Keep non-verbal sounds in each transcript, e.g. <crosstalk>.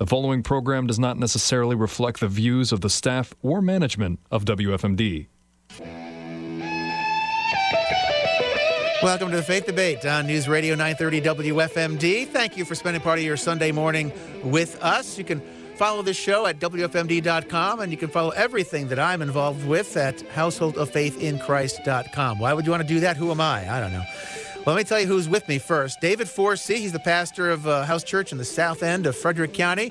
The following program does not necessarily reflect the views of the staff or management of WFMD. Welcome to the Faith Debate on News Radio 930 WFMD. Thank you for spending part of your Sunday morning with us. You can follow this show at WFMD.com and you can follow everything that I'm involved with at householdoffaithinchrist.com. Why would you want to do that? Who am I? I don't know. Let me tell you who's with me first. David Forsey, he's the pastor of uh, House Church in the south end of Frederick County.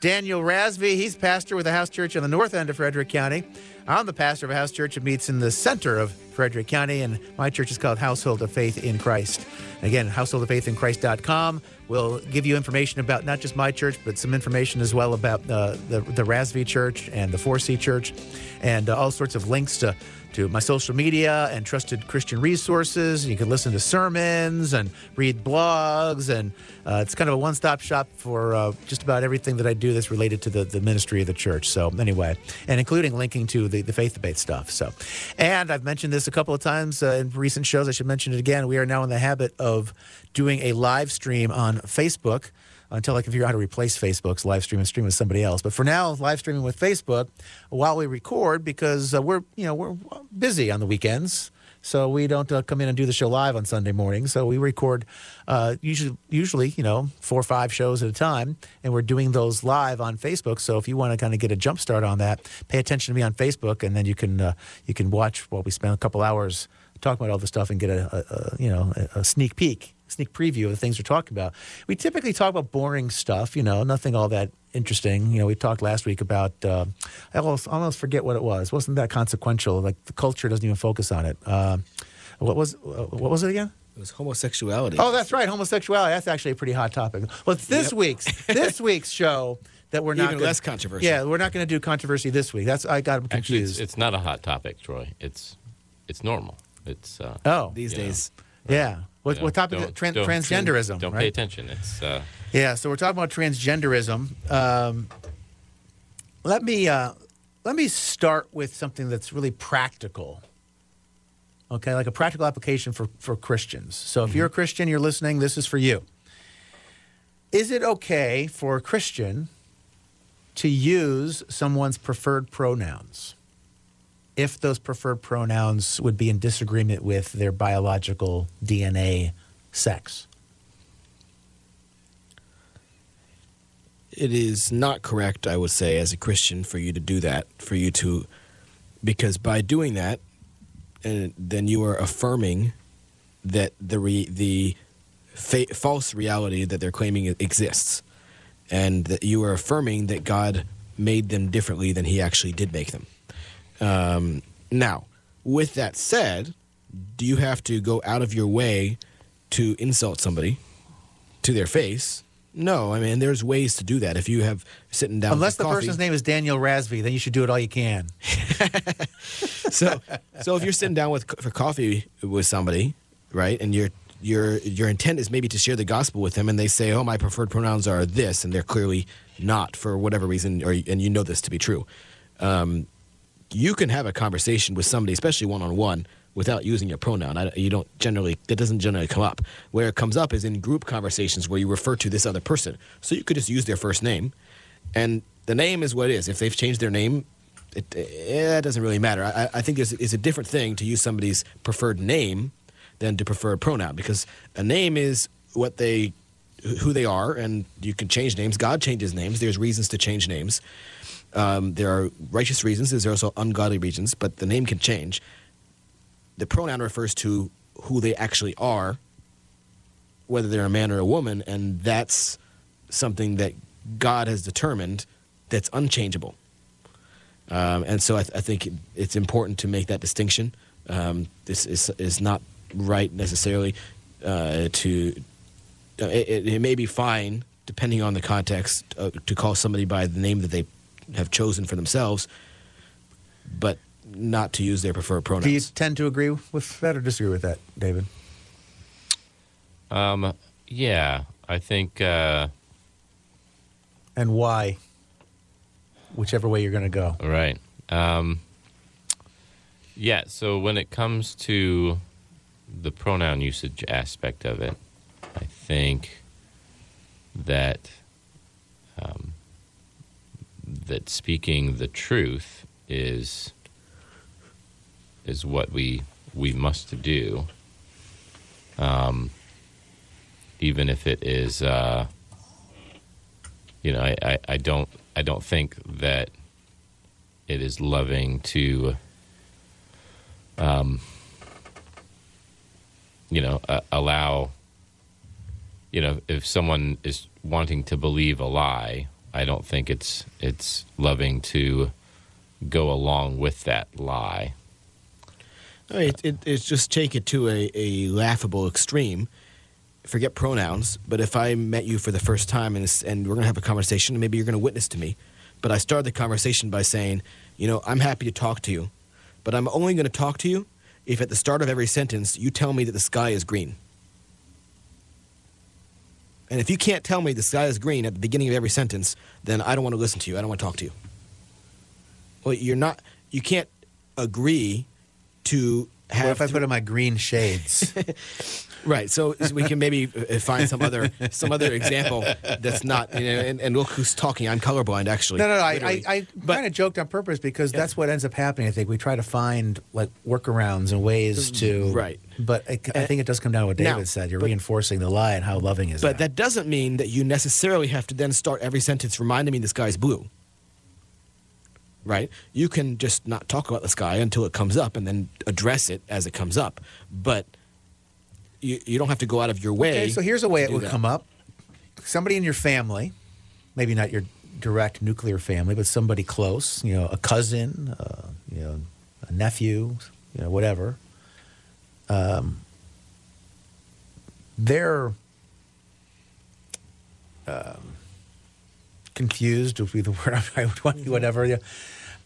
Daniel Rasby, he's pastor with a house church in the north end of Frederick County. I'm the pastor of a house church that meets in the center of Frederick County, and my church is called Household of Faith in Christ. Again, householdoffaithinchrist.com will give you information about not just my church, but some information as well about uh, the, the Rasby Church and the Forsey Church, and uh, all sorts of links to to my social media and trusted Christian resources. You can listen to sermons and read blogs, and uh, it's kind of a one stop shop for uh, just about everything that I do that's related to the, the ministry of the church. So, anyway, and including linking to the, the faith debate stuff. So, and I've mentioned this a couple of times uh, in recent shows. I should mention it again. We are now in the habit of doing a live stream on Facebook until I can figure out how to replace Facebook's live stream and stream with somebody else. But for now, live streaming with Facebook while we record because uh, we're you know we're busy on the weekends. So we don't uh, come in and do the show live on Sunday morning. So we record uh, usually, usually, you know, four or five shows at a time, and we're doing those live on Facebook. So if you want to kind of get a jump start on that, pay attention to me on Facebook, and then you can uh, you can watch while we spend a couple hours talking about all the stuff and get a, a, a you know a, a sneak peek sneak preview of the things we're talking about. We typically talk about boring stuff, you know, nothing all that interesting. You know, we talked last week about, uh, I almost, almost forget what it was. It wasn't that consequential. Like the culture doesn't even focus on it. Uh, what was uh, what was it again? It was homosexuality. Oh, that's right, homosexuality. That's actually a pretty hot topic. Well, it's this Yep. week's this week's show that we're not Even gonna, less controversial. Yeah, we're not going to do controversy this week. That's I got Actually, it's, confused. it's not a hot topic, Troy. It's it's normal. It's uh, oh, These you know. days. yeah. What, you know, what topic? don't- Tran- don't- transgenderism. Don't right? pay attention. It's uh, Yeah, so we're talking about transgenderism. Um, let me uh, let me start with something that's really practical. Okay, like a practical application for for Christians. So if you're a Christian, you're listening. This is for you. Is it okay for a Christian to use someone's preferred pronouns if those preferred pronouns would be in disagreement with their biological DNA sex? It is not correct, I would say, as a Christian, for you to do that. For you to, because by doing that, and then you are affirming that the re, the fa- false reality that they're claiming exists, and that you are affirming that God made them differently than He actually did make them. Um, now, with that said, do you have to go out of your way to insult somebody to their face? No, I mean there's ways to do that. If you have sitting down, Unless the coffee, person's name is Daniel Rasby, then you should do it all you can. <laughs> <laughs> so so if you're sitting down with for coffee with somebody, right, and your your your intent is maybe to share the gospel with them, and they say, "Oh, my preferred pronouns are this," and they're clearly not for whatever reason, or and you know this to be true. Um, you can have a conversation with somebody, especially one on one, without using your pronoun. I, you don't generally that doesn't generally come up. Where it comes up is in group conversations where you refer to this other person. So you could just use their first name, and the name is what it is. If they've changed their name, it, eh, it doesn't really matter. I, I think it's, it's a different thing to use somebody's preferred name than to prefer a pronoun because a name is what they who they are, and you can change names. God changes names. There's reasons to change names. Um, there are righteous reasons. There's also ungodly reasons, but the name can change. The pronoun refers to who they actually are, whether they're a man or a woman, and that's something that God has determined that's unchangeable. Um, and so I, th- I think it's important to make that distinction. Um, this is, is not right necessarily uh, to. It, it may be fine, depending on the context, uh, to call somebody by the name that they have chosen for themselves, but not to use their preferred pronouns. Do you tend to agree with that or disagree with that, David? um, yeah. I think uh, And why? Whichever way you're going to go. right. Um, yeah. So when it comes to the pronoun usage aspect of it, I think that um, that speaking the truth is is what we we must do. Um, even if it is, uh, you know, I, I, I don't I don't think that it is loving to, um, you know, uh, allow, you know, if someone is wanting to believe a lie, I don't think it's it's loving to go along with that lie. It, it, it's just take it to a, a laughable extreme. Forget pronouns, but if I met you for the first time and, and we're going to have a conversation, and maybe you're going to witness to me, but I start the conversation by saying, you know, I'm happy to talk to you, but I'm only going to talk to you if at the start of every sentence you tell me that the sky is green. And if you can't tell me the sky is green at the beginning of every sentence, then I don't want to listen to you. I don't want to talk to you. Well, you're not. You can't agree to have. What if I put on my green shades? <laughs> Right. So we can maybe uh, find some other some other example that's not. You know, and, and look who's talking. I'm colorblind, actually. No, no, no. I, I. I kind of joked on purpose because that's what ends up happening. I think we try to find like workarounds and ways to Right. But I, I think it does come down to what David Now, said. You're but- reinforcing the lie and how loving is it. But that. that doesn't mean that you necessarily have to then start every sentence reminding me the sky's blue. Right? You can just not talk about the sky until it comes up and then address it as it comes up. But you, you don't have to go out of your way. Okay, so here's a way it would that. come up. Somebody in your family, maybe not your direct nuclear family, but somebody close, you know, a cousin, uh, you know, a nephew, you know, whatever. Um, they're um, confused would be the <laughs> word I would want, whatever. yeah.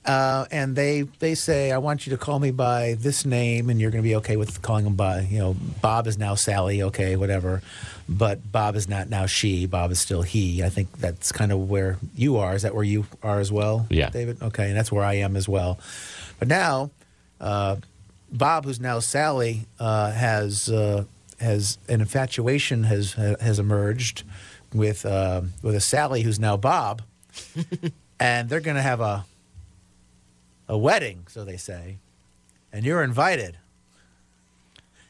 Uh, and they they say, I want you to call me by this name, and you're going to be okay with calling them by, you know, Bob is now Sally, okay, whatever. But Bob is not now she. Bob is still he. I think that's kind of where you are. Is that where you are as well, Yeah. David? Okay, and that's where I am as well. But now, uh, Bob, who's now Sally, uh, has uh, has an infatuation has has emerged with uh, with a Sally who's now Bob, <laughs> and they're going to have a a wedding, so they say, and you're invited.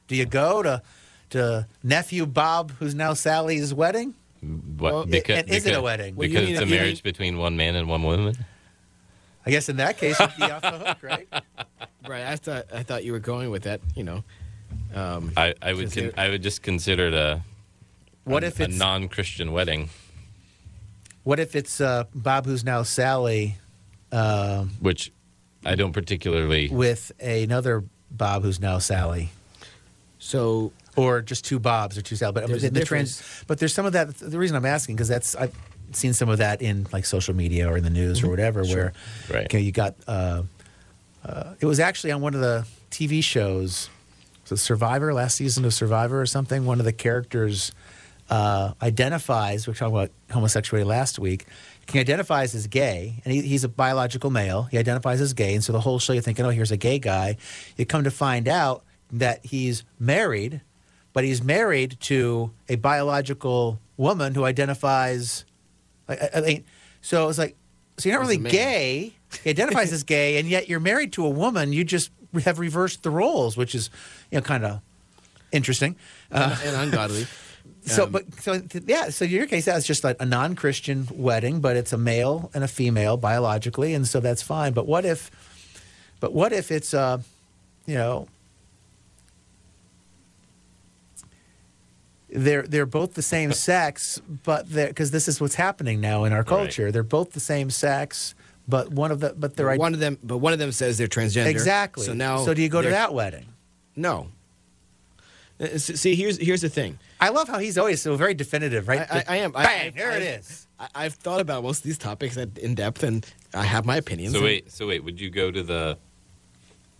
Do you go to to nephew Bob, who's now Sally's wedding? What, Well, because, and is it a wedding? Well, Because mean- it's a you mean- marriage between one man and one woman. I guess in that case, you'd be off the hook, right? <laughs> Right. I thought, I thought you were going with that, you know. Um, I, I would con- I would just consider it a What a, if a non-Christian wedding, what if it's uh, Bob, who's now Sally, um, which I don't particularly. with another Bob, who's now Sally? so or just two Bobs or two Sal. But There's the, a the trans, but there's some of that. The reason I'm asking because that's I've seen some of that in like social media or in the news or whatever, where Right. okay, you got. Uh, uh, it was actually on one of the TV shows, was it Survivor last season of Survivor or something. One of the characters uh, identifies. We were talking about homosexuality last week. He identifies as gay, and he, he's a biological male. He identifies as gay, and so the whole show you're thinking, oh, here's a gay guy. You come to find out that he's married, but he's married to a biological woman who identifies. I, I- mean, so it's like, so you're not really gay. He identifies as <laughs> gay, and yet you're married to a woman. You just have reversed the roles, which is, you know, kind of interesting. Uh, and ungodly. <laughs> so, Um, but so th- yeah. So your case, that's just like a non-Christian wedding, but it's a male and a female biologically, and so that's fine. But what if, but what if it's uh, you know, they're they're both the same <laughs> sex, but because this is what's happening now in our culture. They're both the same sex, but one of the but they're one of them, but one of them says they're transgender. exactly. So now, so do you go to that wedding? No. Uh, s- See, here's here's the thing. I love how he's always so very definitive, right? I, I, I am. Bang! I, there I, it is. I, I've thought about most of these topics in depth, and I have my opinions. So wait, so wait, would you go to the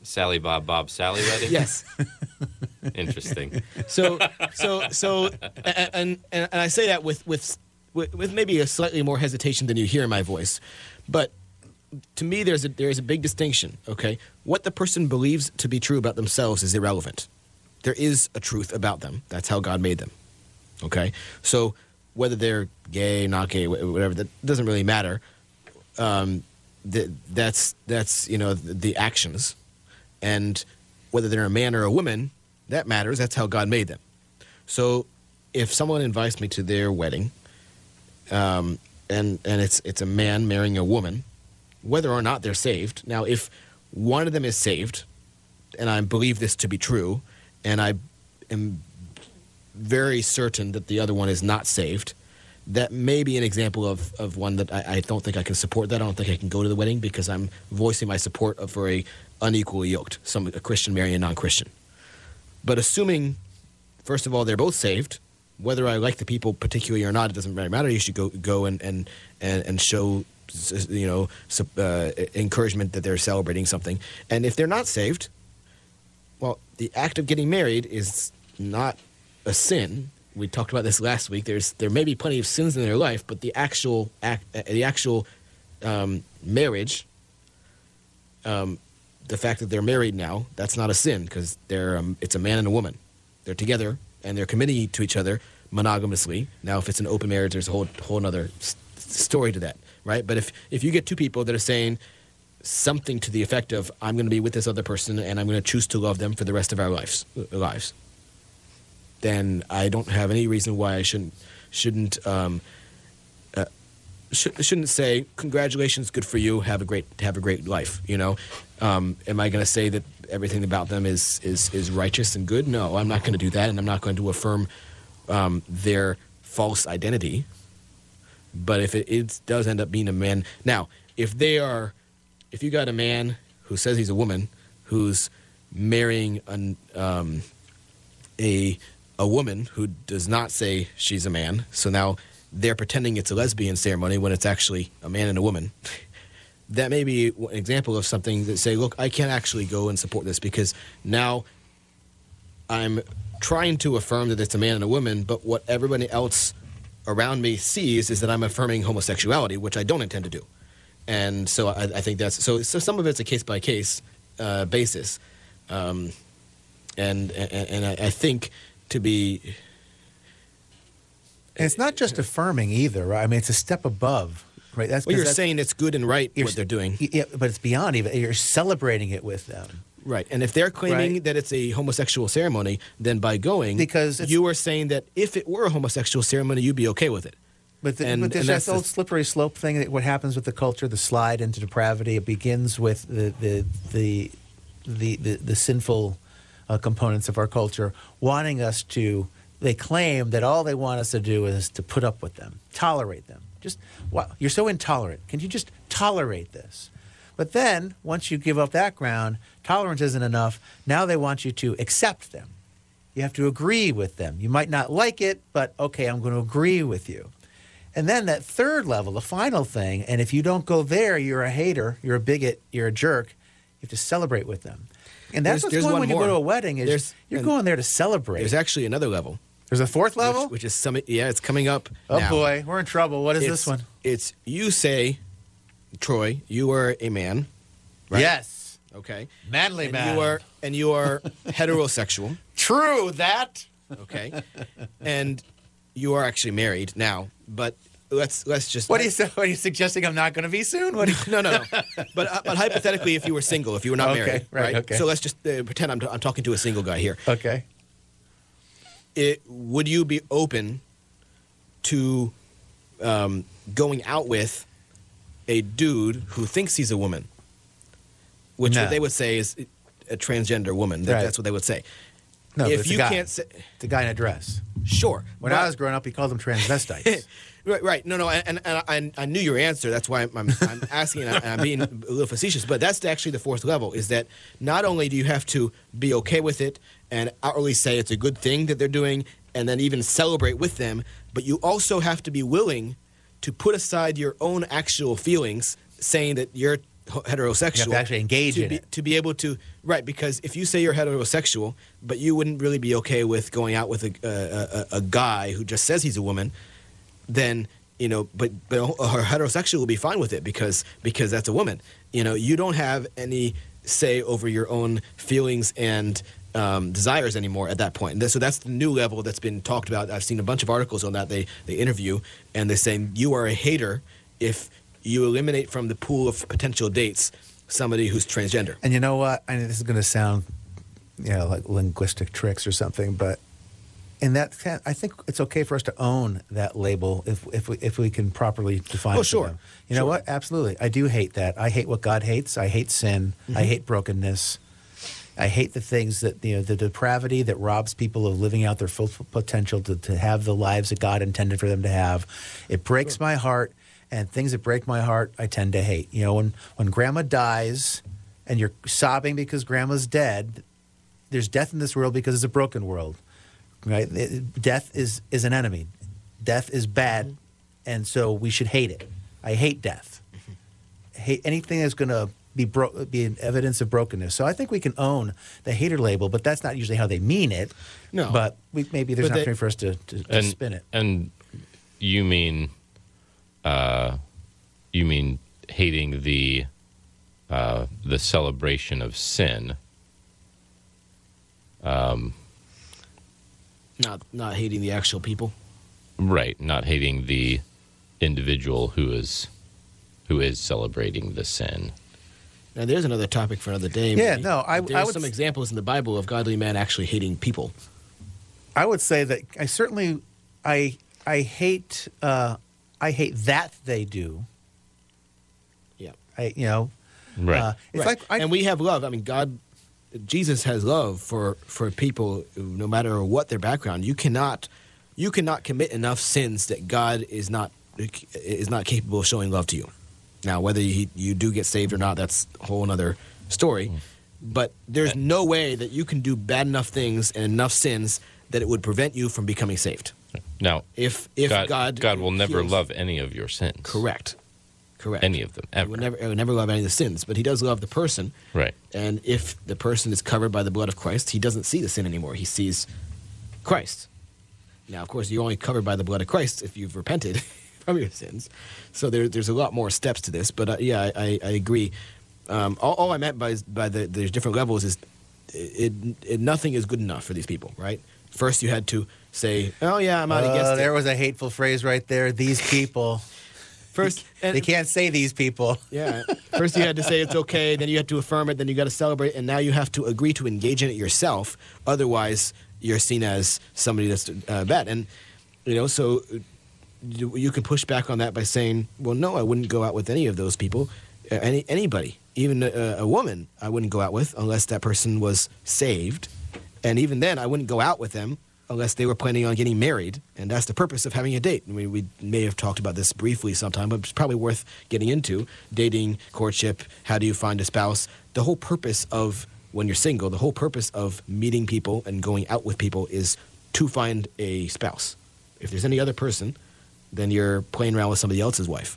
Sally Bob Bob Sally wedding? Yes. <laughs> Interesting. So so so, and and, and I say that with, with with with maybe a slightly more hesitation than you hear in my voice, but to me, there's a there's a big distinction. Okay, what the person believes to be true about themselves is irrelevant. There is a truth about them. That's how God made them. Okay, so whether they're gay, not gay, whatever, that doesn't really matter. um, th- that's that's you know the, the actions, and whether they're a man or a woman, that matters. That's how God made them. So, if someone invites me to their wedding, um, and and it's it's a man marrying a woman, whether or not they're saved. Now, if one of them is saved, and I believe this to be true, and I am very certain that the other one is not saved, that may be an example of, of one that I, I don't think I can support that. I don't think I can go to the wedding because I'm voicing my support of for a unequally yoked, some a Christian marrying a non-Christian. But assuming, first of all, they're both saved, whether I like the people particularly or not, it doesn't really matter. You should go go and and and, and show you know uh, encouragement that they're celebrating something. And if they're not saved, the act of getting married is not a sin. We talked about this last week. There's there may be plenty of sins in their life, but the actual act, uh, the actual um, marriage, um, the fact that they're married now, that's not a sin because they're um, it's a man and a woman. They're together and they're committing to each other monogamously. Now, if it's an open marriage, there's a whole whole other s- story to that, right? But if if you get two people that are saying something to the effect of I'm going to be with this other person and I'm going to choose to love them for the rest of our lives lives then I don't have any reason why I shouldn't shouldn't um, uh, sh- shouldn't say congratulations, good for you, have a great have a great life. You know, um, am I going to say that everything about them is is is righteous and good? No, I'm not going to do that, and I'm not going to affirm um, their false identity. But if it, it does end up being a man, now if they are, if you got a man who says he's a woman who's marrying an um, a a woman who does not say she's a man. So now they're pretending it's a lesbian ceremony when it's actually a man and a woman. <laughs> that may be an example of something that say, look, I can't actually go and support this because now I'm trying to affirm that it's a man and a woman, but what everybody else around me sees is that I'm affirming homosexuality, which I don't intend to do. And so I, I think that's so. So some of it's a case by case basis, um, and, and and I, I think to be. And it's not just affirming either, right? I mean, it's a step above, right? That's Well, you're that's- saying it's good and right what they're doing, Yeah, but it's beyond even. You're celebrating it with them. right? And if they're claiming Right. that it's a homosexual ceremony, then by going, Because you are saying that if it were a homosexual ceremony, you'd be okay with it. But, the, And- but there's that old the- slippery slope thing. That what happens with the culture, the slide into depravity. It begins with the the the the, the, the sinful uh, components of our culture wanting us to. They claim that all they want us to do is to put up with them, tolerate them. Just wow, you're so intolerant. Can you just tolerate this? But then once you give up that ground, tolerance isn't enough. Now they want you to accept them. You have to agree with them. You might not like it, but okay, I'm going to agree with you. And then that third level, the final thing, and if you don't go there, you're a hater, you're a bigot, you're a jerk. You have to celebrate with them. And that's There's- what's there's going when you go to a wedding is There's- you're going there to celebrate. There's actually another level, There's a fourth level? which, which is some. Yeah, it's coming up. oh now. boy, we're in trouble. What is It's, this one? It's you say, Troy, you are a man, right? Yes. okay, Manly and man. you are and you are <laughs> heterosexual, True that. okay, and you are actually married now. But let's let's just What are you <laughs> what are you suggesting I'm not going to be soon? What you <laughs> No, no, no. but uh, but hypothetically, if you were single, if you were not Okay, married, right, okay. So let's just uh, pretend I'm, I'm talking to a single guy here. Okay. It, would you be open to um, going out with a dude who thinks he's a woman, which No. what they would say is a transgender woman? That, Right. That's what they would say. No, if you guy. can't say, It's a guy in a dress. sure. When but- I was growing up, he called them transvestites. <laughs> Right, right. No, no, and, and I, I knew your answer. That's why I'm, I'm, I'm <laughs> asking, and I'm being a little facetious. But that's actually the fourth level: is that not only do you have to be okay with it and outwardly say it's a good thing that they're doing, and then even celebrate with them, but you also have to be willing to put aside your own actual feelings, saying that you're heterosexual. You have to actually engage to in be, it. to be able to right because if you say you're heterosexual, but you wouldn't really be okay with going out with a a, a, a guy who just says he's a woman then you know but but a a heterosexual will be fine with it because because that's a woman you know you don't have any say over your own feelings and um, desires anymore at that point. And so that's the new level that's been talked about. I've seen a bunch of articles on that. They they interview and they're saying you are a hater if you eliminate from the pool of potential dates somebody who's transgender. And you know what? I know this is going to sound, you know, like linguistic tricks or something, but in that I think it's okay for us to own that label if if we if we can properly define. Oh, it sure. them. You know what? Absolutely, I do hate that. I hate what God hates. I hate sin. Mm-hmm. I hate brokenness. I hate the things that you know, the depravity that robs people of living out their full potential to, to have the lives that God intended for them to have. It breaks my heart, and things that break my heart, I tend to hate. You know, when when Grandma dies, and you're sobbing because Grandma's dead, there's death in this world because it's a broken world, right? It- death is is an enemy. Death is bad, and so we should hate it. I hate death. Hate anything that's going to be bro- be an evidence of brokenness. So I think we can own the hater label, but that's not usually how they mean it. No. but we, maybe there's But an opportunity for us to, to, to and spin it. And you mean, uh, you mean hating the uh, the celebration of sin? Not not hating the actual people. Right, not hating the individual who is who is celebrating the sin. Now, there's another topic for another day. Yeah, maybe. no, I- There's I would some s- examples in the Bible of godly men actually hating people. I would say that I certainly I I hate uh, I hate that they do. Yeah. I you know Right. uh, it's Right. like I, and we have love. I mean, God, Jesus has love for for people, no matter what their background. You cannot, you cannot commit enough sins that God is not is not capable of showing love to you. Now, whether you, you do get saved or not, that's a whole other story. But there's no way that you can do bad enough things and enough sins that it would prevent you from becoming saved. Now, If if God, God God will never heals- love any of your sins. correct, correct Any of them He ever. would never, he would never love any of the sins, but he does love the person. Right. And if the person is covered by the blood of Christ, he doesn't see the sin anymore. He sees Christ. Now, of course, you're only covered by the blood of Christ if you've repented <laughs> from your sins. So there, there's a lot more steps to this. But uh, yeah, I, I, I agree. Um, all, all I meant by by the there's different levels is it, it nothing is good enough for these people, right? First, you had to say, "Oh yeah, I'm not Oh, against there it." was a hateful phrase right there. These people. <laughs> First, and, they can't say these people. <laughs> Yeah. First, you had to say it's okay. Then you had to affirm it. Then you got to celebrate. And now you have to agree to engage in it yourself. Otherwise, you're seen as somebody that's uh, bad. And you know, so uh, you, you can push back on that by saying, "Well, no, I wouldn't go out with any of those people, uh, Uh, any anybody, even a, a woman. I wouldn't go out with unless that person was saved. And even then, I wouldn't go out with them." Unless they were planning on getting married, and that's the purpose of having a date. We may have talked about this briefly sometime, but it's probably worth getting into dating, courtship. How do you find a spouse? The whole purpose of when you're single, the whole purpose of meeting people and going out with people is to find a spouse. If there's any other person, then you're playing around with somebody else's wife,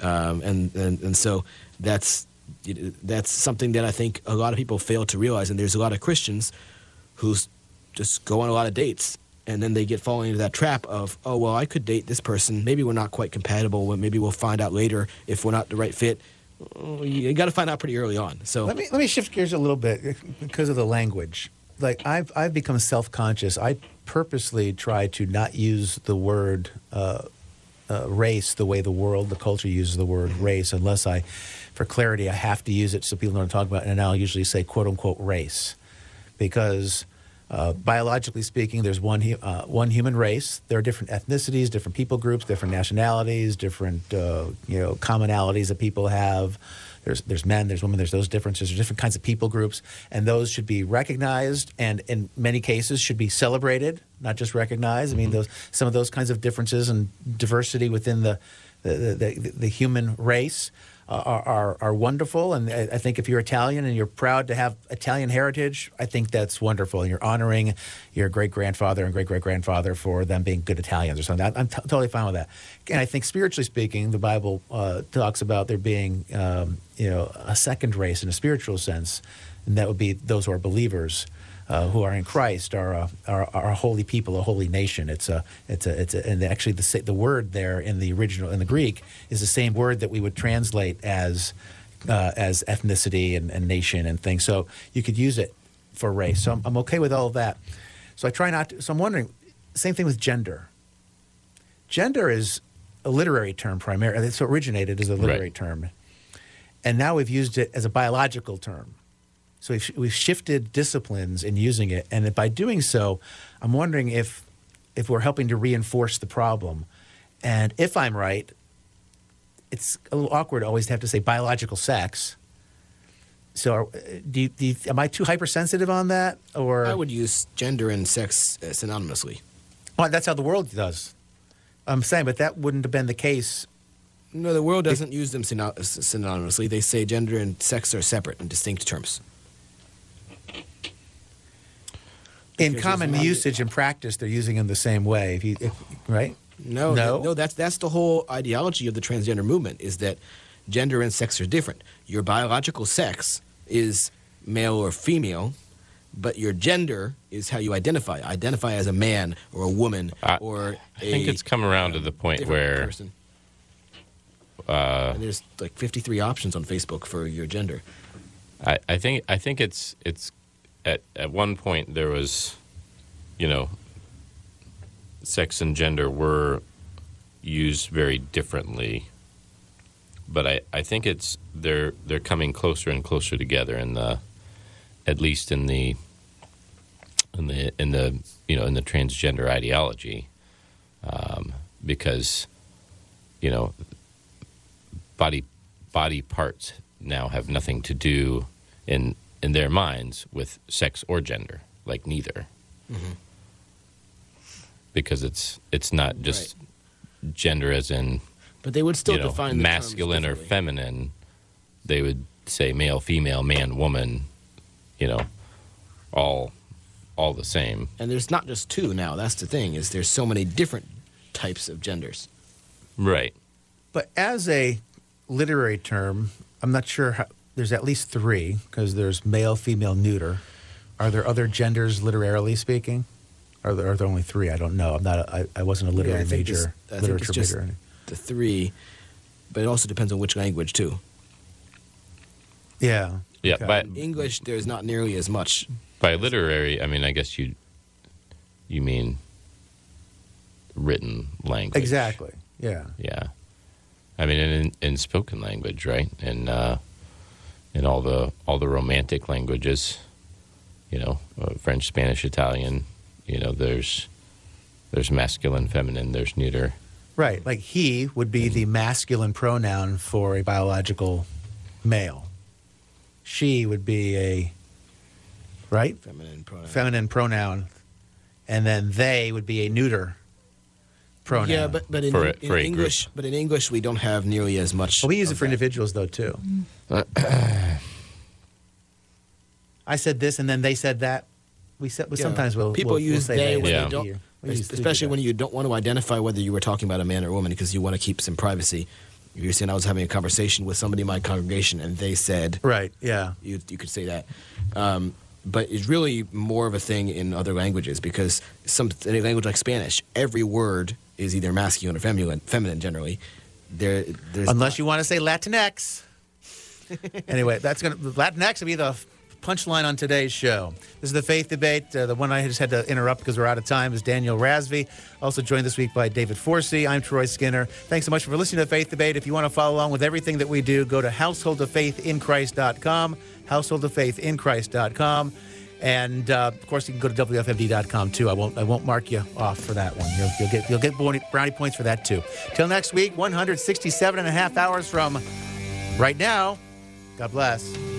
um, and, and and so that's that's something that I think a lot of people fail to realize. And there's a lot of Christians who just go on a lot of dates and then they get falling into that trap of oh well i could date this person maybe we're not quite compatible maybe we'll find out later if we're not the right fit you got to find out pretty early on so Let me let me shift gears a little bit because of the language. Like I've I've become self conscious. I purposely try to not use the word uh, uh, race the way the world, the culture uses the word race, unless I, for clarity, I have to use it so people know what I'm talking about. And I'll usually say quote unquote race, because. Uh, biologically speaking, there's one uh, one human race. There are different ethnicities, different people groups, different nationalities, different uh, you know commonalities that people have. There's there's men, there's women, there's those differences. There's different kinds of people groups, and those should be recognized, and in many cases should be celebrated, not just recognized. I mean, those some of those kinds of differences and diversity within the the, the, the, the human race are, are, are wonderful. And I, I think if you're Italian and you're proud to have Italian heritage, I think that's wonderful. And you're honoring your great grandfather and great great grandfather for them being good Italians or something. I, I'm t- totally fine with that. And I think spiritually speaking, the Bible uh, talks about there being um, you know a second race in a spiritual sense, and that would be those who are believers. Uh, who are in Christ are a, are, are a holy people, a holy nation. It's a it's a it's a, and actually the the word there in the original in the Greek is the same word that we would translate as uh, as ethnicity and, and nation and things. So you could use it for race. So I'm, I'm okay with all of that. So I try not to. So I'm wondering, same thing with gender. Gender is a literary term primarily. It's originated as a literary Right. term, and now we've used it as a biological term. So we've, we've shifted disciplines in using it, and by doing so, I'm wondering if if we're helping to reinforce the problem. And if I'm right, it's a little awkward always to have to say biological sex. So, are, do you, do you, am I too hypersensitive on that, or I would use gender and sex uh, synonymously. well, that's how the world does? I'm saying, but that wouldn't have been the case. No, the world doesn't use them syno- synonymously. They say gender and sex are separate and distinct terms. In common there's a lot- usage and practice, they're using them the same way. If you, if, right? No, No? th- no. That's that's the whole ideology of the transgender movement is that gender and sex are different. Your biological sex is male or female, but your gender is how you identify. Identify as a man or a woman I- or I think it's come around to the um, point where person. Uh, and there's like 53 options on Facebook for your gender. I, I think I think it's it's at at one point there was, you know, sex and gender were used very differently, but I, I think it's they're they're coming closer and closer together in the, at least in the. In the in the you know in the transgender ideology, um, because, you know, body body parts now have nothing to do in in their minds with sex or gender, like neither, mm-hmm. because it's it's not just gender as in But they would still you know define the masculine or feminine. They would say male, female, man, woman, you know, all all the same. And there's not just two now. That's the thing is there's so many different types of genders. Right. But as a literary term, I'm not sure how. There's at least three because there's male, female, neuter. Are there other genders literarily speaking? Are there, are there only three? I don't know. I'm not. A, I, I wasn't a literary Yeah, I major, this- I think literature it's just major. the three, but it also depends on which language too. Yeah. Yeah, Okay. but English, there's not nearly as much. by literary, I mean, I guess you you mean written language. exactly. Yeah. Yeah. I mean, in in spoken language, right? And uh, in all the all the romantic languages, you know, uh, French, Spanish, Italian. You know, there's there's masculine, feminine. There's neuter. Right. Like he would be the masculine pronoun for a biological male. She would be a right Feminine pronoun. feminine pronoun, and then they would be a neuter pronoun. Yeah, but but in, For a- in for a English, but in English we don't have nearly as much. Well, we use it for that. individuals though too. I said this, and then they said that. We said. Well, Yeah. sometimes we'll people we'll, use we'll say they when Yeah. they don't, here. Especially when you don't want to identify whether you were talking about a man or a woman because you want to keep some privacy. If you're saying I was having a conversation with somebody in my congregation and they said Right. Yeah. you, you could say that. Um, but it's really more of a thing in other languages because some in a language like Spanish, every word is either masculine or feminine. Feminine generally. There, Unless you want to say Latinx. <laughs> anyway, that's gonna Latinx will be the punchline on today's show. This is the faith debate. Uh, the one I just had to interrupt because we're out of time is Daniel Rasby. Also joined this week by David Forsey. I'm Troy Skinner. Thanks so much for listening to the Faith Debate. If you want to follow along with everything that we do, go to householdoffaithinchrist.com. Householdoffaithinchrist.com. And uh, of course, you can go to wfmd.com too. I won't. I won't mark you off for that one. You'll, you'll get you'll get brownie, brownie points for that too. Till next week, 167 and a half hours from right now. God bless.